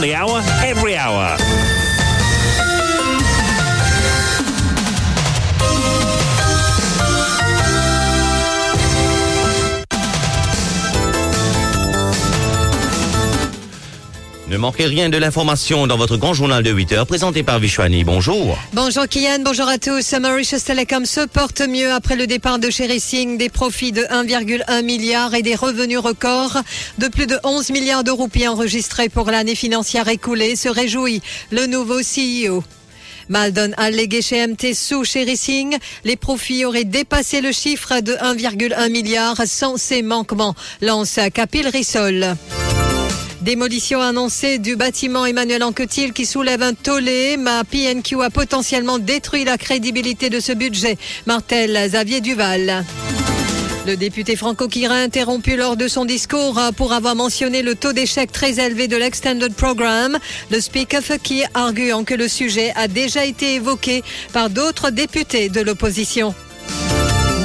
The hour, every rien de l'information dans votre grand journal de 8 heures présenté par Vishwani. Bonjour. Bonjour Kian, bonjour à tous. Mauritius Telecom se porte mieux après le départ de Sherry Singh, des profits de 1,1 milliard et des revenus records de plus de 11 milliards de roupies enregistrés pour l'année financière écoulée. Se réjouit le nouveau CEO. Maldon a légué chez MT sous Sherry Singh. Les profits auraient dépassé le chiffre de 1,1 milliard sans ces manquements, lance Capil Rissol. Démolition annoncée du bâtiment Emmanuel Anquetil qui soulève un tollé. Ma PNQ a potentiellement détruit la crédibilité de ce budget. Martel Xavier Duval. Le député franco-kira interrompu lors de son discours pour avoir mentionné le taux d'échec très élevé de l'Extended Programme. Le speaker qui arguant que le sujet a déjà été évoqué par d'autres députés de l'opposition.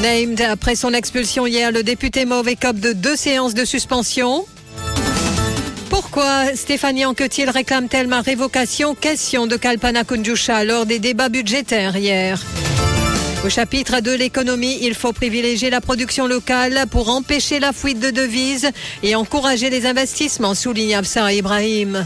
Named après son expulsion hier, le député mauvais de deux séances de suspension. Pourquoi Stéphanie Anquetil réclame-t-elle ma révocation? Question de Kalpana Kunjusha lors des débats budgétaires hier. Au chapitre de l'économie, il faut privilégier la production locale pour empêcher la fuite de devises et encourager les investissements, souligne Absa Ibrahim.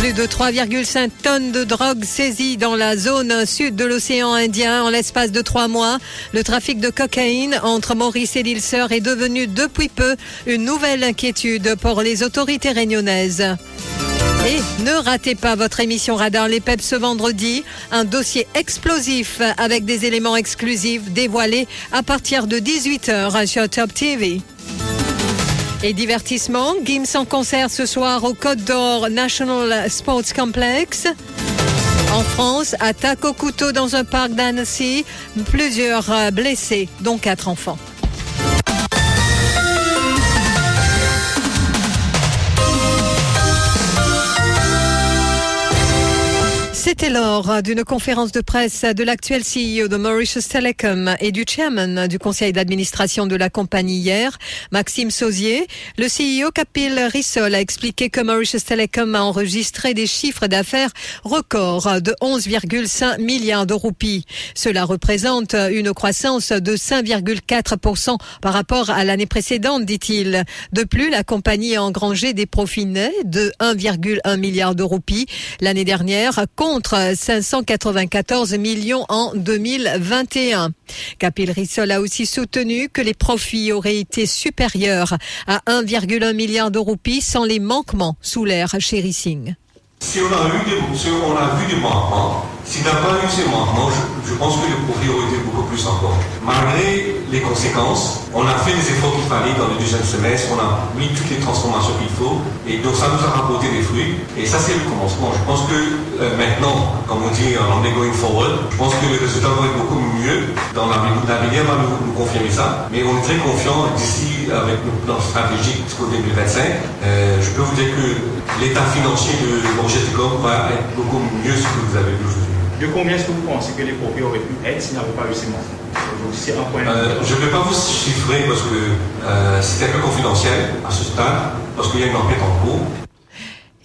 Plus de 3,5 tonnes de drogue saisies dans la zone sud de l'océan Indien en l'espace de trois mois. Le trafic de cocaïne entre Maurice et l'île Sœur est devenu depuis peu une nouvelle inquiétude pour les autorités réunionnaises. Et ne ratez pas votre émission Radar Les PEP ce vendredi. Un dossier explosif avec des éléments exclusifs dévoilés à partir de 18h sur Top TV. Et divertissement, Gims en concert ce soir au Côte d'Or National Sports Complex. En France, attaque au couteau dans un parc d'Annecy. Plusieurs blessés, dont quatre enfants. C'était lors d'une conférence de presse de l'actuel CEO de Mauritius Telecom et du chairman du conseil d'administration de la compagnie hier, Maxime Sauzier. Le CEO Capil Rissol a expliqué que Mauritius Telecom a enregistré des chiffres d'affaires records de 11,5 milliards de roupies. Cela représente une croissance de 5,4% par rapport à l'année précédente, dit-il. De plus, la compagnie a engrangé des profits nets de 1,1 milliard de roupies l'année dernière contre 594 millions en 2021. Capil Rissol a aussi soutenu que les profits auraient été supérieurs à 1,1 milliard de roupies sans les manquements sous l'ère Sherry Singh. Si on a, vu des manquements, si n'a pas eu ces manquements, je, je, pense que le profit aurait été beaucoup plus encore. Malgré les conséquences, on a fait les efforts qu'il fallait dans le deuxième semestre, on a mis toutes les transformations qu'il faut, et donc ça nous a rapporté des fruits, et ça c'est le commencement. Je pense que euh, maintenant, comme on dit en anglais going forward, je pense que les résultats vont être beaucoup mieux, l'avenir va nous, confirmer ça, mais on est très confiant d'ici avec nos plans stratégiques jusqu'au 2025. Euh, je peux vous dire que l'état financier de Borgeticom va être beaucoup mieux que ce que vous avez vu aujourd'hui. De combien est-ce que vous pensez que les profits auraient pu être s'il n'avait pas eu ces manquements c'est un point euh, Je ne vais pas vous chiffrer parce que euh, c'est un peu confidentiel à ce stade, parce qu'il y a une enquête en cours.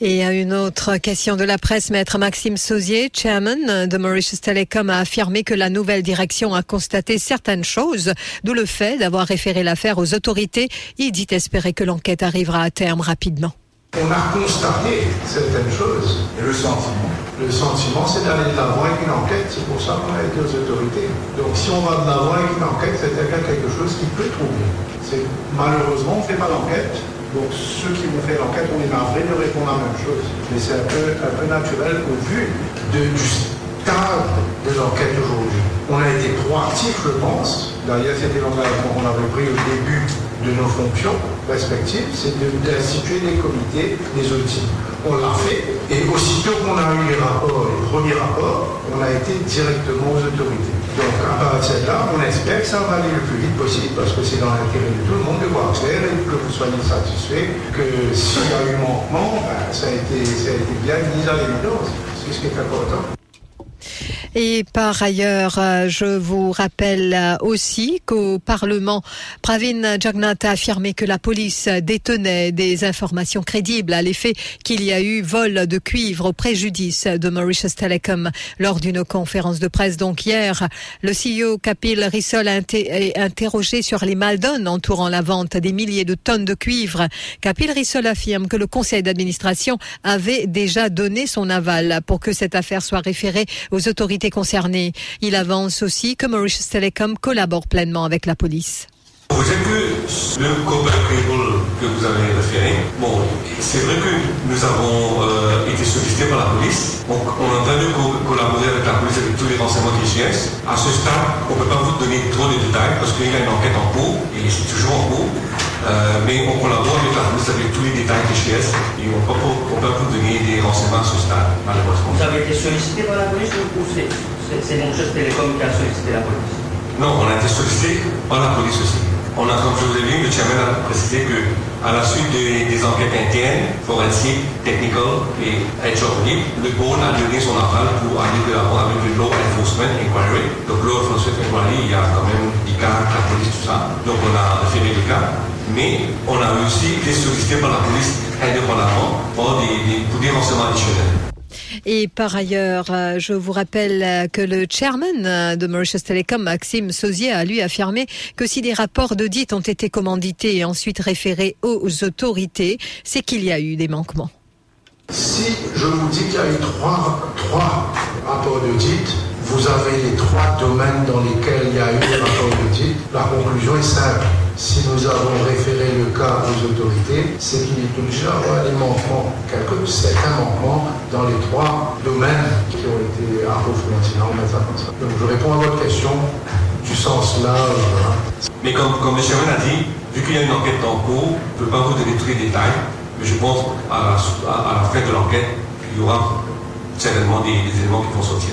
Et à une autre question de la presse, maître Maxime Sauzier, chairman de Mauritius Telecom, a affirmé que la nouvelle direction a constaté certaines choses, d'où le fait d'avoir référé l'affaire aux autorités. Il dit espérer que l'enquête arrivera à terme rapidement. On a constaté certaines choses. Et le sentiment Le sentiment, c'est d'aller de l'avant avec une enquête. C'est pour ça qu'on a été aux autorités. Donc si on va de l'avant avec une enquête, c'est quelque chose qui peut trouver. Malheureusement, on ne fait pas l'enquête. Donc ceux qui vont faire l'enquête, on est navré de répondre à la même chose. Mais c'est un peu, naturel au vu du stade de l'enquête aujourd'hui. On a été proactifs, je pense. D'ailleurs, c'était l'engagement qu'on avait pris au début de nos fonctions respectives, c'est d'instituer des comités, des outils. On l'a fait, et aussitôt qu'on a eu les rapports, les premiers rapports, on a été directement aux autorités. Donc à partir de là, on espère que ça va aller le plus vite possible, parce que c'est dans l'intérêt de tout le monde de voir clair et que vous soyez satisfait, que s'il y a eu manquement, ben, ça, a été, ça a été bien mis à l'évidence. C'est ce qui est important. Et par ailleurs, euh, je vous rappelle euh, aussi qu'au Parlement, Pravin Jagnat a affirmé que la police détenait des informations crédibles à l'effet qu'il y a eu vol de cuivre au préjudice de Mauritius Telecom lors d'une conférence de presse. Donc hier, le CEO Kapil Rissol a été interrogé sur les maldonnes entourant la vente des milliers de tonnes de cuivre. Kapil Rissol affirme que le conseil d'administration avait déjà donné son aval pour que cette affaire soit référée aux autorités concernées. Il avance aussi que Mauritius Telecom collabore pleinement avec la police. Vous savez que le Cable que vous avez référé, bon, c'est vrai que nous avons euh, été sollicités par la police. Donc, on a entendu co- collaborer avec la police avec tous les renseignements d'IGS. À ce stade, on ne peut pas vous donner trop de détails parce qu'il y a une enquête en cours et c'est toujours en cours. Euh, mais on collabore avec la police avec tous les détails d'IGS et on ne peut pas vous donner des renseignements à ce stade. Été sollicité par la police ou c'est Montreux Télécom qui a sollicité la police? Non, on a été sollicité par la police aussi. On a, comme je vous ai dit, le chairman a précisé que à la suite des, enquêtes internes, forensiques, technical et HR le board a donné son aval pour aller de l'avant avec le Law Enforcement Inquiry. Donc, Law Enforcement Inquiry, il y a quand même des cas, la police, tout ça. Donc, on a référé les cas. Mais on a aussi été sollicité par la police indépendamment pour des, des, pour des additionnels. Et par ailleurs, euh, je vous rappelle euh, que le chairman euh, de Mauritius Telecom, Maxime Sauzier, a lui affirmé que si des rapports d'audit ont été commandités et ensuite référés aux autorités, c'est qu'il y a eu des manquements. Si je vous dis qu'il y a eu trois, trois rapports d'audit, vous avez les trois domaines dans lesquels il y a eu des rapports d'audit, la conclusion est simple. Si nous avons référé le cas aux autorités, c'est qu'il est obligé d'avoir des manquements, quelques, certains manquements dans les trois domaines qui ont été approfondis. On. Donc je réponds à votre question du sens là. Mais comme, le chairman a dit, vu qu'il y a une enquête en cours, je ne peux pas vous donner tous les détails, mais je pense à la, fin de l'enquête, il y aura certainement des éléments qui vont sortir.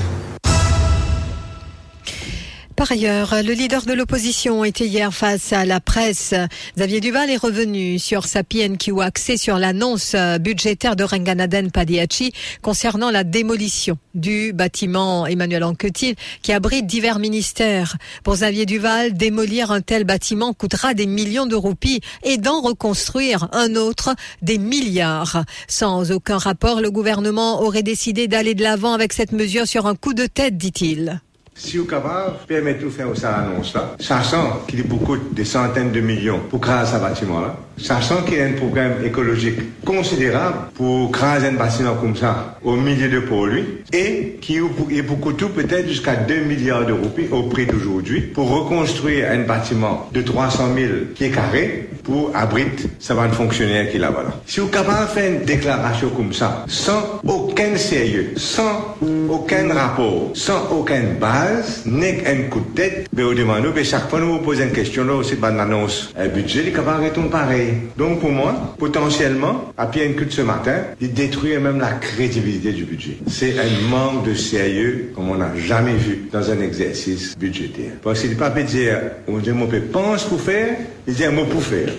Par ailleurs, le leader de l'opposition était hier face à la presse. Xavier Duval est revenu sur sa PNQ axée sur l'annonce budgétaire de Renganaden Padiachi concernant la démolition du bâtiment Emmanuel Anquetil qui abrite divers ministères. Pour Xavier Duval, démolir un tel bâtiment coûtera des millions de roupies et d'en reconstruire un autre des milliards. Sans aucun rapport, le gouvernement aurait décidé d'aller de l'avant avec cette mesure sur un coup de tête, dit-il. Si vous capable de permettre de faire cette annonce-là, sachant qu'il coûte des centaines de millions pour créer ce bâtiment-là, sachant qu'il y a un problème écologique considérable pour créer un bâtiment comme ça au milieu de lui, et qui est pour coûter peut-être jusqu'à 2 milliards de roupies au prix d'aujourd'hui pour reconstruire un bâtiment de 300 000 pieds carrés pour abriter ça va fonctionnaire qui là-bas. là. Si vous capable de faire une déclaration comme ça, sans aucun sérieux, sans aucun rapport, sans aucune base, n'est un coup de tête, mais vous demandez, mais chaque fois que vous posez une question, là, pas une annonce. Un budget, capable de répondre pareil. Donc pour moi, potentiellement, à pied de ce matin, il détruit même la crédibilité du budget. C'est un manque de sérieux comme on n'a jamais vu dans un exercice budgétaire. Parce qu'il ne peut pas dire, on dit, mon père pense pour faire, il dit un mot pour faire.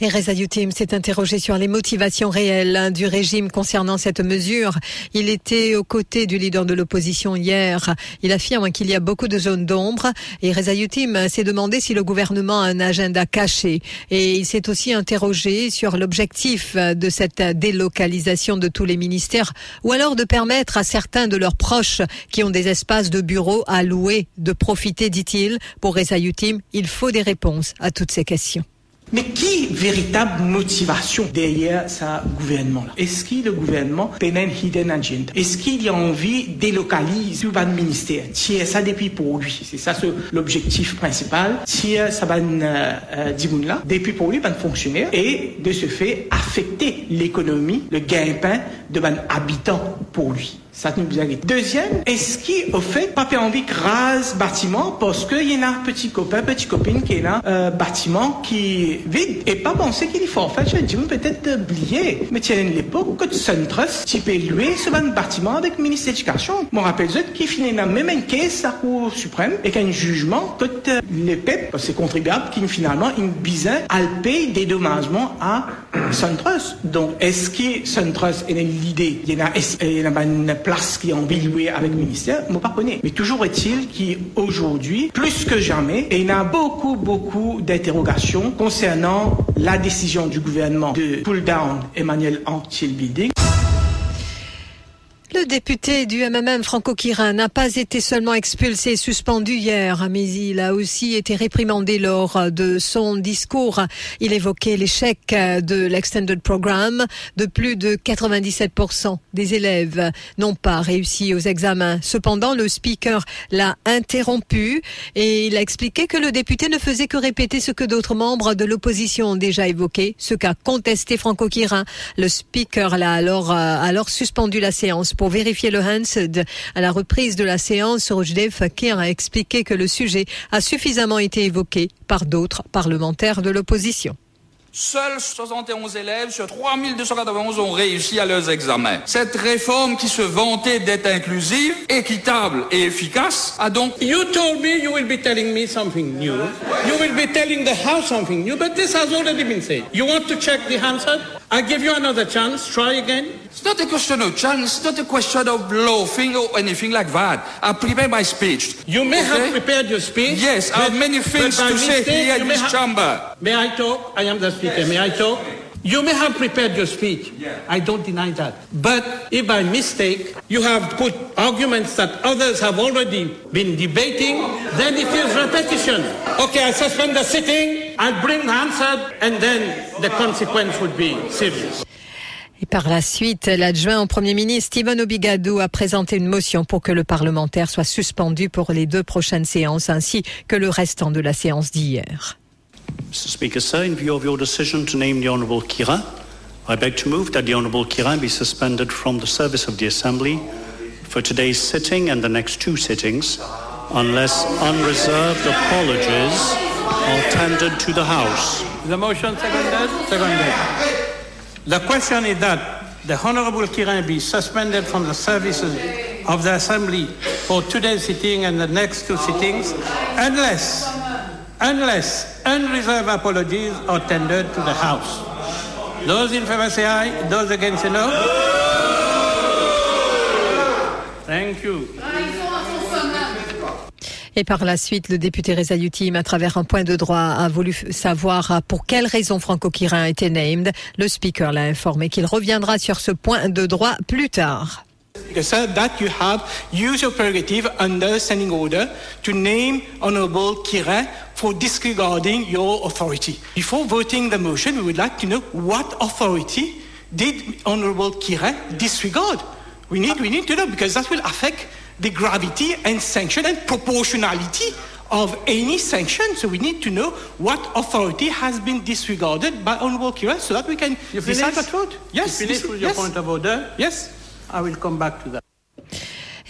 Et Reza Youtim s'est interrogé sur les motivations réelles hein, du régime concernant cette mesure. Il était aux côtés du leader de l'opposition hier. Il affirme qu'il y a beaucoup de zones d'ombre. Et Reza Youtim s'est demandé si le gouvernement a un agenda caché. Et il s'est aussi interrogé sur l'objectif de cette délocalisation de tous les ministères ou alors de permettre à certains de leurs proches qui ont des espaces de bureaux à louer de profiter, dit-il. Pour Reza Youtim, il faut des réponses à toutes ces questions. Mais qui véritable motivation derrière ce gouvernement-là? Est-ce que le gouvernement une hidden agenda Est-ce qu'il y a envie de délocaliser le ministère? Tiens, ça depuis pour lui. C'est ça l'objectif principal. Tiens, ça va euh, euh, là depuis pour lui, fonctionnaire et de ce fait affecter l'économie, le gain-pain de ban habitants pour lui. Ça nous bien Deuxième, est-ce au fait pas envie bâtiment parce qu'il y en a un petit copain, petite copine qui est là, euh, bâtiment qui est vide et pas penser qu'il fort. En fait, je dis peut-être oublié. Mais tiens, l'époque que Suntrust, tu peux louer ce ban bâtiment avec le ministère de l'Éducation. Je me rappelle ça qui finit dans même une caisse à la Cour suprême et qu'un jugement que euh, les PEP, c'est contribuable, qui finalement une bizarre, des dommagements à SunTrust. Donc, est-ce que SunTrust est l'idée? Il y y a une place qui est envilouée avec le ministère? Moi, pas connais. Mais toujours est-il qu'aujourd'hui, plus que jamais, il y a beaucoup, beaucoup d'interrogations concernant la décision du gouvernement de pull down Emmanuel Antil Building. Le député du MMM Franco Quirin n'a pas été seulement expulsé et suspendu hier, mais il a aussi été réprimandé lors de son discours. Il évoquait l'échec de l'Extended Programme. De plus de 97% des élèves n'ont pas réussi aux examens. Cependant, le speaker l'a interrompu et il a expliqué que le député ne faisait que répéter ce que d'autres membres de l'opposition ont déjà évoqué, ce qu'a contesté Franco Quirin. Le speaker l'a alors, alors suspendu la séance pour vérifier le Hansed. À la reprise de la séance, Rojdev Fakir a expliqué que le sujet a suffisamment été évoqué par d'autres parlementaires de l'opposition. Seuls 71 élèves sur 3291 ont réussi à leurs examens. Cette réforme qui se vantait d'être inclusive, équitable et efficace a donc... You told me you will be telling me something new. You will be telling the House something new, but this has already been said. You want to check the answer? I give you another chance. Try again. It's not a question of chance. It's not a question of bluffing or anything like that. I prepared my speech. You may Okay? have prepared your speech. Yes, I have many things to say mistake, here you in this ha- chamber. May I talk? I am the speaker. May I talk? You may have prepared your speech. I don't deny that. But if by mistake you have put arguments that others have already been debating, then it is repetition. Okay, I suspend the sitting, I'll bring the answer, and then the consequence would be serious. Et par la suite, l'adjoint au Premier ministre Stephen Obigadou a présenté une motion pour que le parlementaire soit suspendu pour les deux prochaines séances ainsi que le restant de la séance d'hier. Mr. Speaker, sir, in view of your decision to name the Honourable Kira, I beg to move that the Honourable Kira be suspended from the service of the Assembly for today's sitting and the next two sittings, unless unreserved apologies are tendered to the House. The motion seconded? Seconded. The question is that the Honorable Kiran be suspended from the services of the Assembly for today's sitting and the next two sittings unless, unless unreserved apologies are tendered to the House. Those in favor say aye, those against say no. Thank you. Et par la suite, le député Reza Yutim, à travers un point de droit, a voulu savoir pour quelle raison Franco a été named. Le speaker l'a informé qu'il reviendra sur ce point de droit plus tard. That you have used your prerogative under standing order to name Honorable Kira for disregarding your authority. Before voting the motion, we would like to know what authority did Honorable Kira disregard? We need, we need to know because that will affect the gravity and sanction and proportionality of any sanction. So we need to know what authority has been disregarded by Honorable Kira so that we can You decide what vote. Yes, You finished this- with your yes. point of order? Yes. I will come back to that.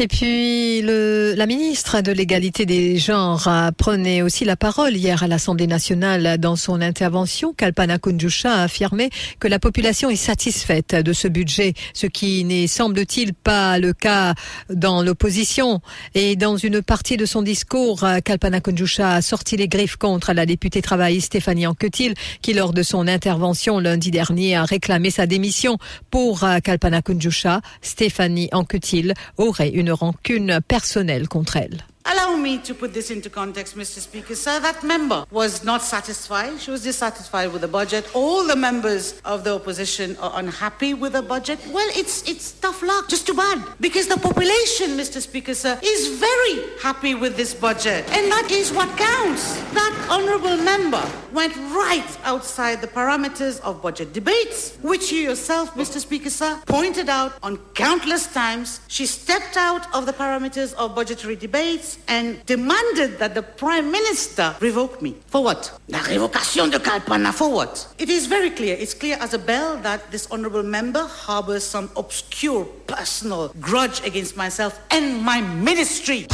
Et puis, le, la ministre de l'égalité des genres prenait aussi la parole hier à l'Assemblée nationale dans son intervention. Kalpana Kunjusha a affirmé que la population est satisfaite de ce budget, ce qui n'est semble-t-il pas le cas dans l'opposition. Et dans une partie de son discours, Kalpana Kunjusha a sorti les griffes contre la députée travailliste Stéphanie Anquetil, qui lors de son intervention lundi dernier a réclamé sa démission pour euh, Kalpana Kunjusha. Stéphanie Anquetil aurait une rancune personnelle contre elle. Allow me to put this into context, Mr. Speaker. Sir, that member was not satisfied. She was dissatisfied with the budget. All the members of the opposition are unhappy with the budget. Well, it's, it's tough luck. Just too bad. Because the population, Mr. Speaker, sir, is very happy with this budget. And that is what counts. That honorable member went right outside the parameters of budget debates, which you yourself, Mr. Speaker, sir, pointed out on countless times. She stepped out of the parameters of budgetary debates and demanded that the Prime Minister revoke me. For what? La révocation de Kalpana. For what? It is very clear. It's clear as a bell that this honorable member harbors some obscure personal grudge against myself and my ministry.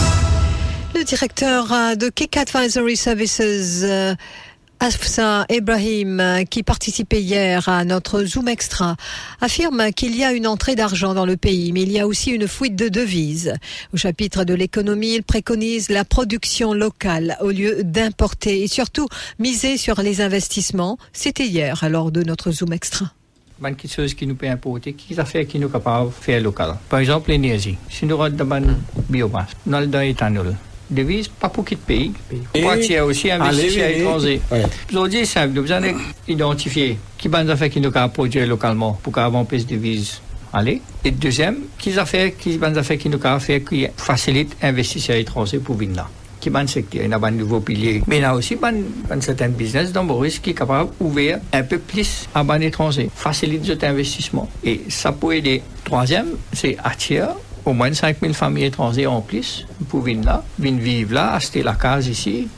Le directeur euh, de Kick Advisory Services euh, Afsa Ibrahim, qui participait hier à notre Zoom Extra, affirme qu'il y a une entrée d'argent dans le pays, mais il y a aussi une fuite de devises. Au chapitre de l'économie, il préconise la production locale au lieu d'importer et surtout miser sur les investissements. C'était hier lors de notre Zoom Extra. quelque chose qui nous peut importer, qui a qui nous capable de faire local. Par exemple, l'énergie. Si nous regardons la biomasse, dans le éthanol, devise pas pour quitter pays. Poitiers aussi investir à l'étranger. Aujourd'hui, c'est simple. Nous avons identifié qui va faire qui nous capable produire localement pour qu'avant plus de devises aller. Et deuxième, qui a fait qui va faire qui nous capable faire qui facilite l'investissement à l'étranger pour venir là qui ban secteur, il y a un nouveau pilier. Mais il y a aussi un certain business dans Boris qui est capable d'ouvrir un peu plus à ban étranger, facilite cet investissement. Et ça peut aider. Troisième, c'est attirer au moins 5000 familles étrangères en plus pour venir là, venir vivre là, acheter la case ici.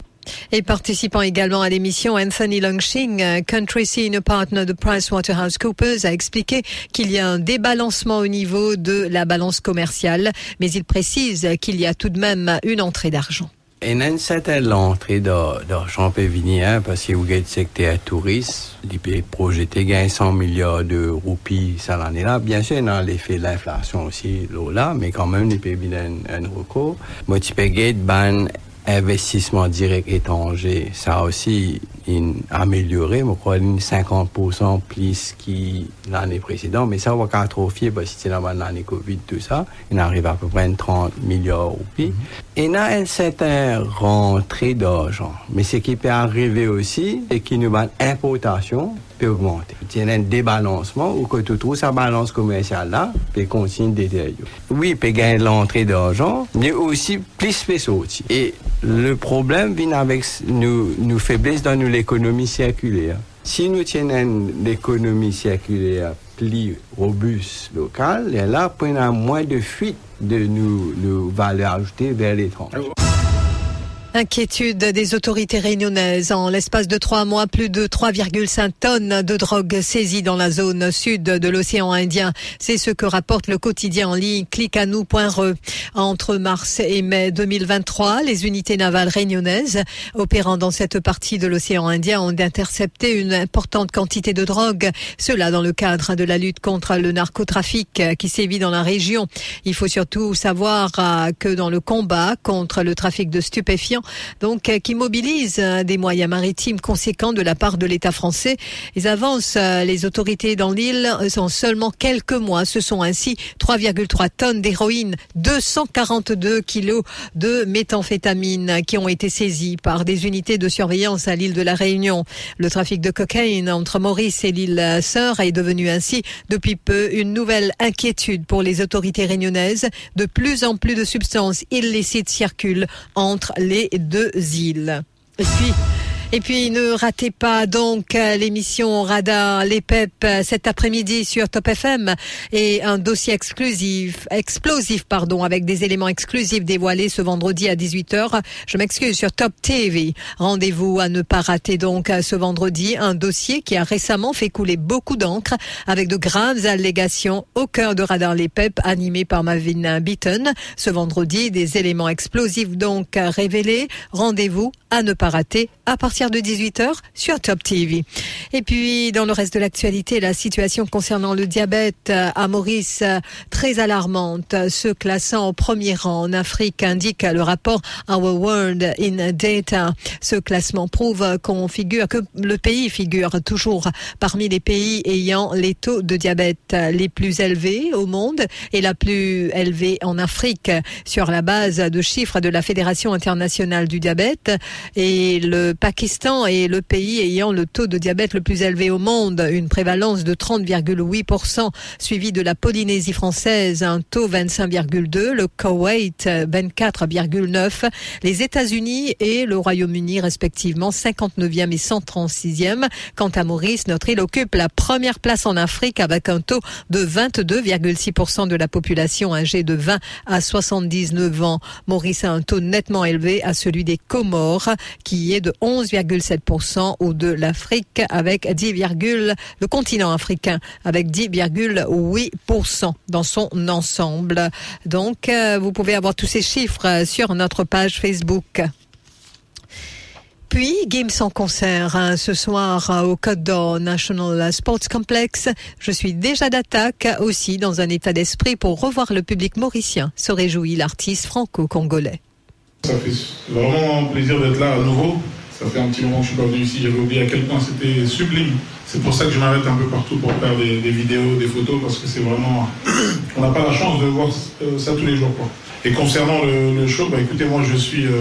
Et participant également à l'émission, Anthony Longxing, country senior partner de PricewaterhouseCoopers, a expliqué qu'il y a un débalancement au niveau de la balance commerciale, mais il précise qu'il y a tout de même une entrée d'argent. Et une certaine entrée d'argent peut venir parce que vous secteur touriste, il peut projeter 100 milliards de roupies ça l'année là. Bien sûr, a l'effet de l'inflation aussi là, mais quand même, peut venir un, recours. Moi, tu peux ban investissement direct étranger, ça aussi une amélioré, je crois, 50% plus que l'année précédente, mais ça va catastrophier parce que c'est l'année Covid, tout ça, il arrive à peu près 30 milliards de roupies. Et là, elle certaine rentrée d'argent. Mais ce qui peut arriver aussi, c'est qu'il nous une importation peut augmenter. Il y a un débalancement ou que tu trouves sa balance commerciale là, peut continuer de détériorer. Oui, peut gagner l'entrée d'argent, mais aussi plus peut sortir. Et le problème vient avec nous, nous faiblesses dans l'économie circulaire. Si nous tenons l'économie circulaire plus robuste locale, on a moins de fuite de nos valeurs ajoutées vers l'étranger. Inquiétude des autorités réunionnaises. En l'espace de trois mois, plus de 3,5 tonnes de drogue saisies dans la zone sud de l'océan Indien. C'est ce que rapporte le quotidien en ligne clicanou.re. Entre mars et mai 2023, les unités navales réunionnaises opérant dans cette partie de l'océan Indien ont intercepté une importante quantité de drogue. Cela dans le cadre de la lutte contre le narcotrafic qui sévit dans la région. Il faut surtout savoir euh, que dans le combat contre le trafic de stupéfiants, donc euh, qui mobilise euh, des moyens maritimes conséquents de la part de l'État français. Ils avancent euh, les autorités dans l'île en seulement quelques mois. Ce sont ainsi 3,3 tonnes d'héroïne, 242 kilos de méthamphétamine qui ont été saisis par des unités de surveillance à l'île de la Réunion. Le trafic de cocaïne entre Maurice et l'île Sœur est devenu ainsi depuis peu une nouvelle inquiétude pour les autorités réunionnaises. De plus en plus de substances illicites circulent entre les deux îles. Et puis, et puis ne ratez pas donc l'émission Radar les PEP cet après-midi sur Top FM et un dossier exclusif, explosif pardon, avec des éléments exclusifs dévoilés ce vendredi à 18h. Je m'excuse sur Top TV. Rendez-vous à ne pas rater donc ce vendredi un dossier qui a récemment fait couler beaucoup d'encre avec de graves allégations au cœur de Radar les PEP animé par Mavin Beaton. Ce vendredi, des éléments explosifs donc révélés. Rendez-vous à ne pas rater à partir de 18h sur Top TV. Et puis, dans le reste de l'actualité, la situation concernant le diabète à Maurice, très alarmante, se classant au premier rang en Afrique, indique le rapport Our World in Data. Ce classement prouve qu'on figure, que le pays figure toujours parmi les pays ayant les taux de diabète les plus élevés au monde et la plus élevée en Afrique sur la base de chiffres de la Fédération internationale du diabète et le Pakistan Pakistan est le pays ayant le taux de diabète le plus élevé au monde, une prévalence de 30,8%, suivi de la Polynésie française, un taux 25,2, le Koweït 24,9, les États-Unis et le Royaume-Uni respectivement 59e et 136e. Quant à Maurice, notre île occupe la première place en Afrique avec un taux de 22,6% de la population âgée de 20 à 79 ans. Maurice a un taux nettement élevé à celui des Comores qui est de 11, 10,7% ou de l'Afrique avec 10, le continent africain avec 10,8% dans son ensemble. Donc, euh, vous pouvez avoir tous ces chiffres sur notre page Facebook. puis, Games en concert hein, ce soir euh, au Côte d'Or National Sports Complex. Je suis déjà d'attaque aussi dans un état d'esprit pour revoir le public mauricien, se réjouit l'artiste franco-congolais. Ça fait vraiment plaisir d'être là à nouveau. Ça fait un petit moment que je suis pas venu ici, j'avais oublié à quel point c'était sublime. C'est pour ça que je m'arrête un peu partout pour faire des, vidéos, des photos, parce que c'est vraiment... On n'a pas la chance de voir euh, ça tous les jours. Quoi. Et concernant le, show, bah, écoutez, moi je suis, euh,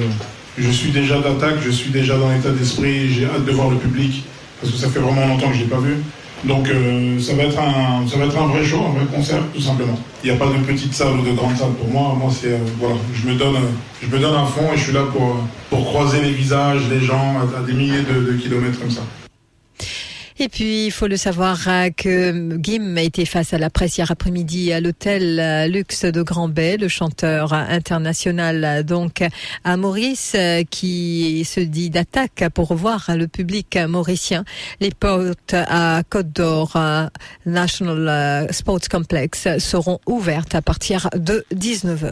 je suis déjà d'attaque, je suis déjà dans l'état d'esprit, j'ai hâte de voir le public, parce que ça fait vraiment longtemps que je l'ai pas vu. Donc euh, ça, va être un, vrai show, un vrai concert, tout simplement. Il n'y a pas de petite salle ou de grande salle pour moi. Moi, c'est euh, voilà, je me donne, je donne à fond et je suis là pour, croiser les visages des gens à, des milliers de kilomètres comme ça. Et puis, il faut le savoir euh, que Gim a été face à la presse hier après-midi à l'hôtel euh, Luxe de Grand Bay, le chanteur international euh, donc à Maurice, qui se dit d'attaque pour revoir le public mauricien. Les portes à Côte d'Or National Sports Complex seront ouvertes à partir de 19h.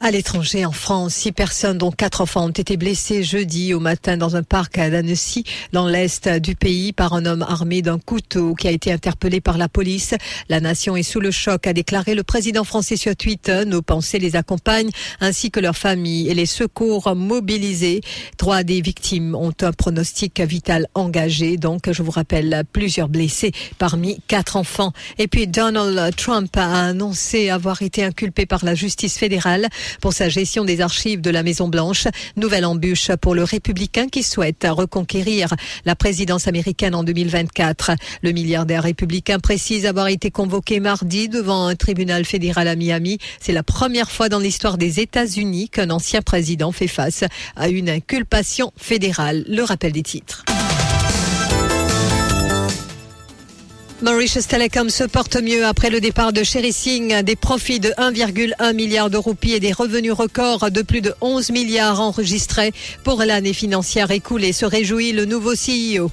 À l'étranger, en France, six personnes, dont quatre enfants, ont été blessées jeudi au matin dans un parc à Annecy, dans l'est du pays, par un homme armé d'un couteau qui a été interpellé par la police. La nation est sous le choc, a déclaré le président français sur Twitter. Nos pensées les accompagnent, ainsi que leurs familles et les secours mobilisés. Trois des victimes ont un pronostic vital engagé. Donc, je vous rappelle, plusieurs blessés parmi quatre enfants. Et puis, Donald Trump a annoncé avoir été inculpé par la justice fédérale pour sa gestion des archives de la Maison-Blanche. Nouvelle embûche pour le républicain qui souhaite reconquérir la présidence américaine en 2024. Le milliardaire républicain précise avoir été convoqué mardi devant un tribunal fédéral à Miami. C'est la première fois dans l'histoire des États-Unis qu'un ancien président fait face à une inculpation fédérale. Le rappel des titres. Mauritius Telecom se porte mieux après le départ de Sherry Singh, des profits de 1,1 milliard de roupies et des revenus records de plus de 11 milliards enregistrés pour l'année financière écoulée, se réjouit le nouveau CEO.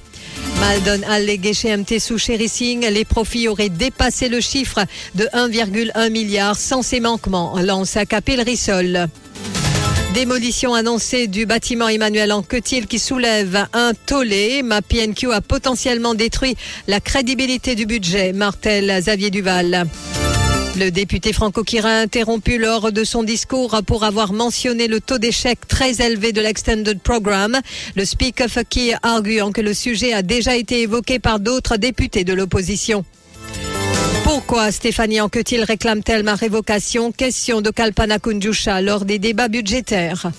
Maldon allégué chez MT sous Sherry Singh, les profits auraient dépassé le chiffre de 1,1 milliard sans ces manquements, lance à Capil Rissol. Démolition annoncée du bâtiment Emmanuel Anquetil qui soulève un tollé. Ma PNQ a potentiellement détruit la crédibilité du budget, martel Xavier Duval. Le député franco-quirin interrompu lors de son discours pour avoir mentionné le taux d'échec très élevé de l'Extended Programme. Le Speaker Fakir arguant que le sujet a déjà été évoqué par d'autres députés de l'opposition. Pourquoi Stéphanie Anquetil réclame-t-elle ma révocation? Question de Kalpana Kunjusha lors des débats budgétaires.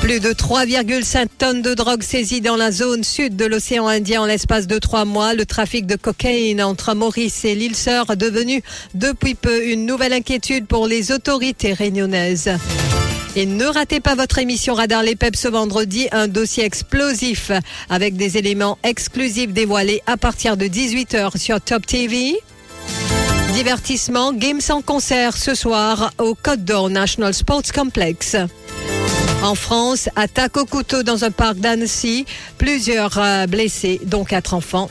Plus de 3,5 tonnes de drogue saisies dans la zone sud de l'océan Indien en l'espace de trois mois. Le trafic de cocaïne entre Maurice et l'île Sœur est devenu depuis peu une nouvelle inquiétude pour les autorités réunionnaises. Et ne ratez pas votre émission Radar Les Peps ce vendredi, un dossier explosif avec des éléments exclusifs dévoilés à partir de 18h sur Top TV. Divertissement, Games en concert ce soir au Côte d'Or National Sports Complex. En France, attaque au couteau dans un parc d'Annecy, plusieurs euh, blessés, dont quatre enfants.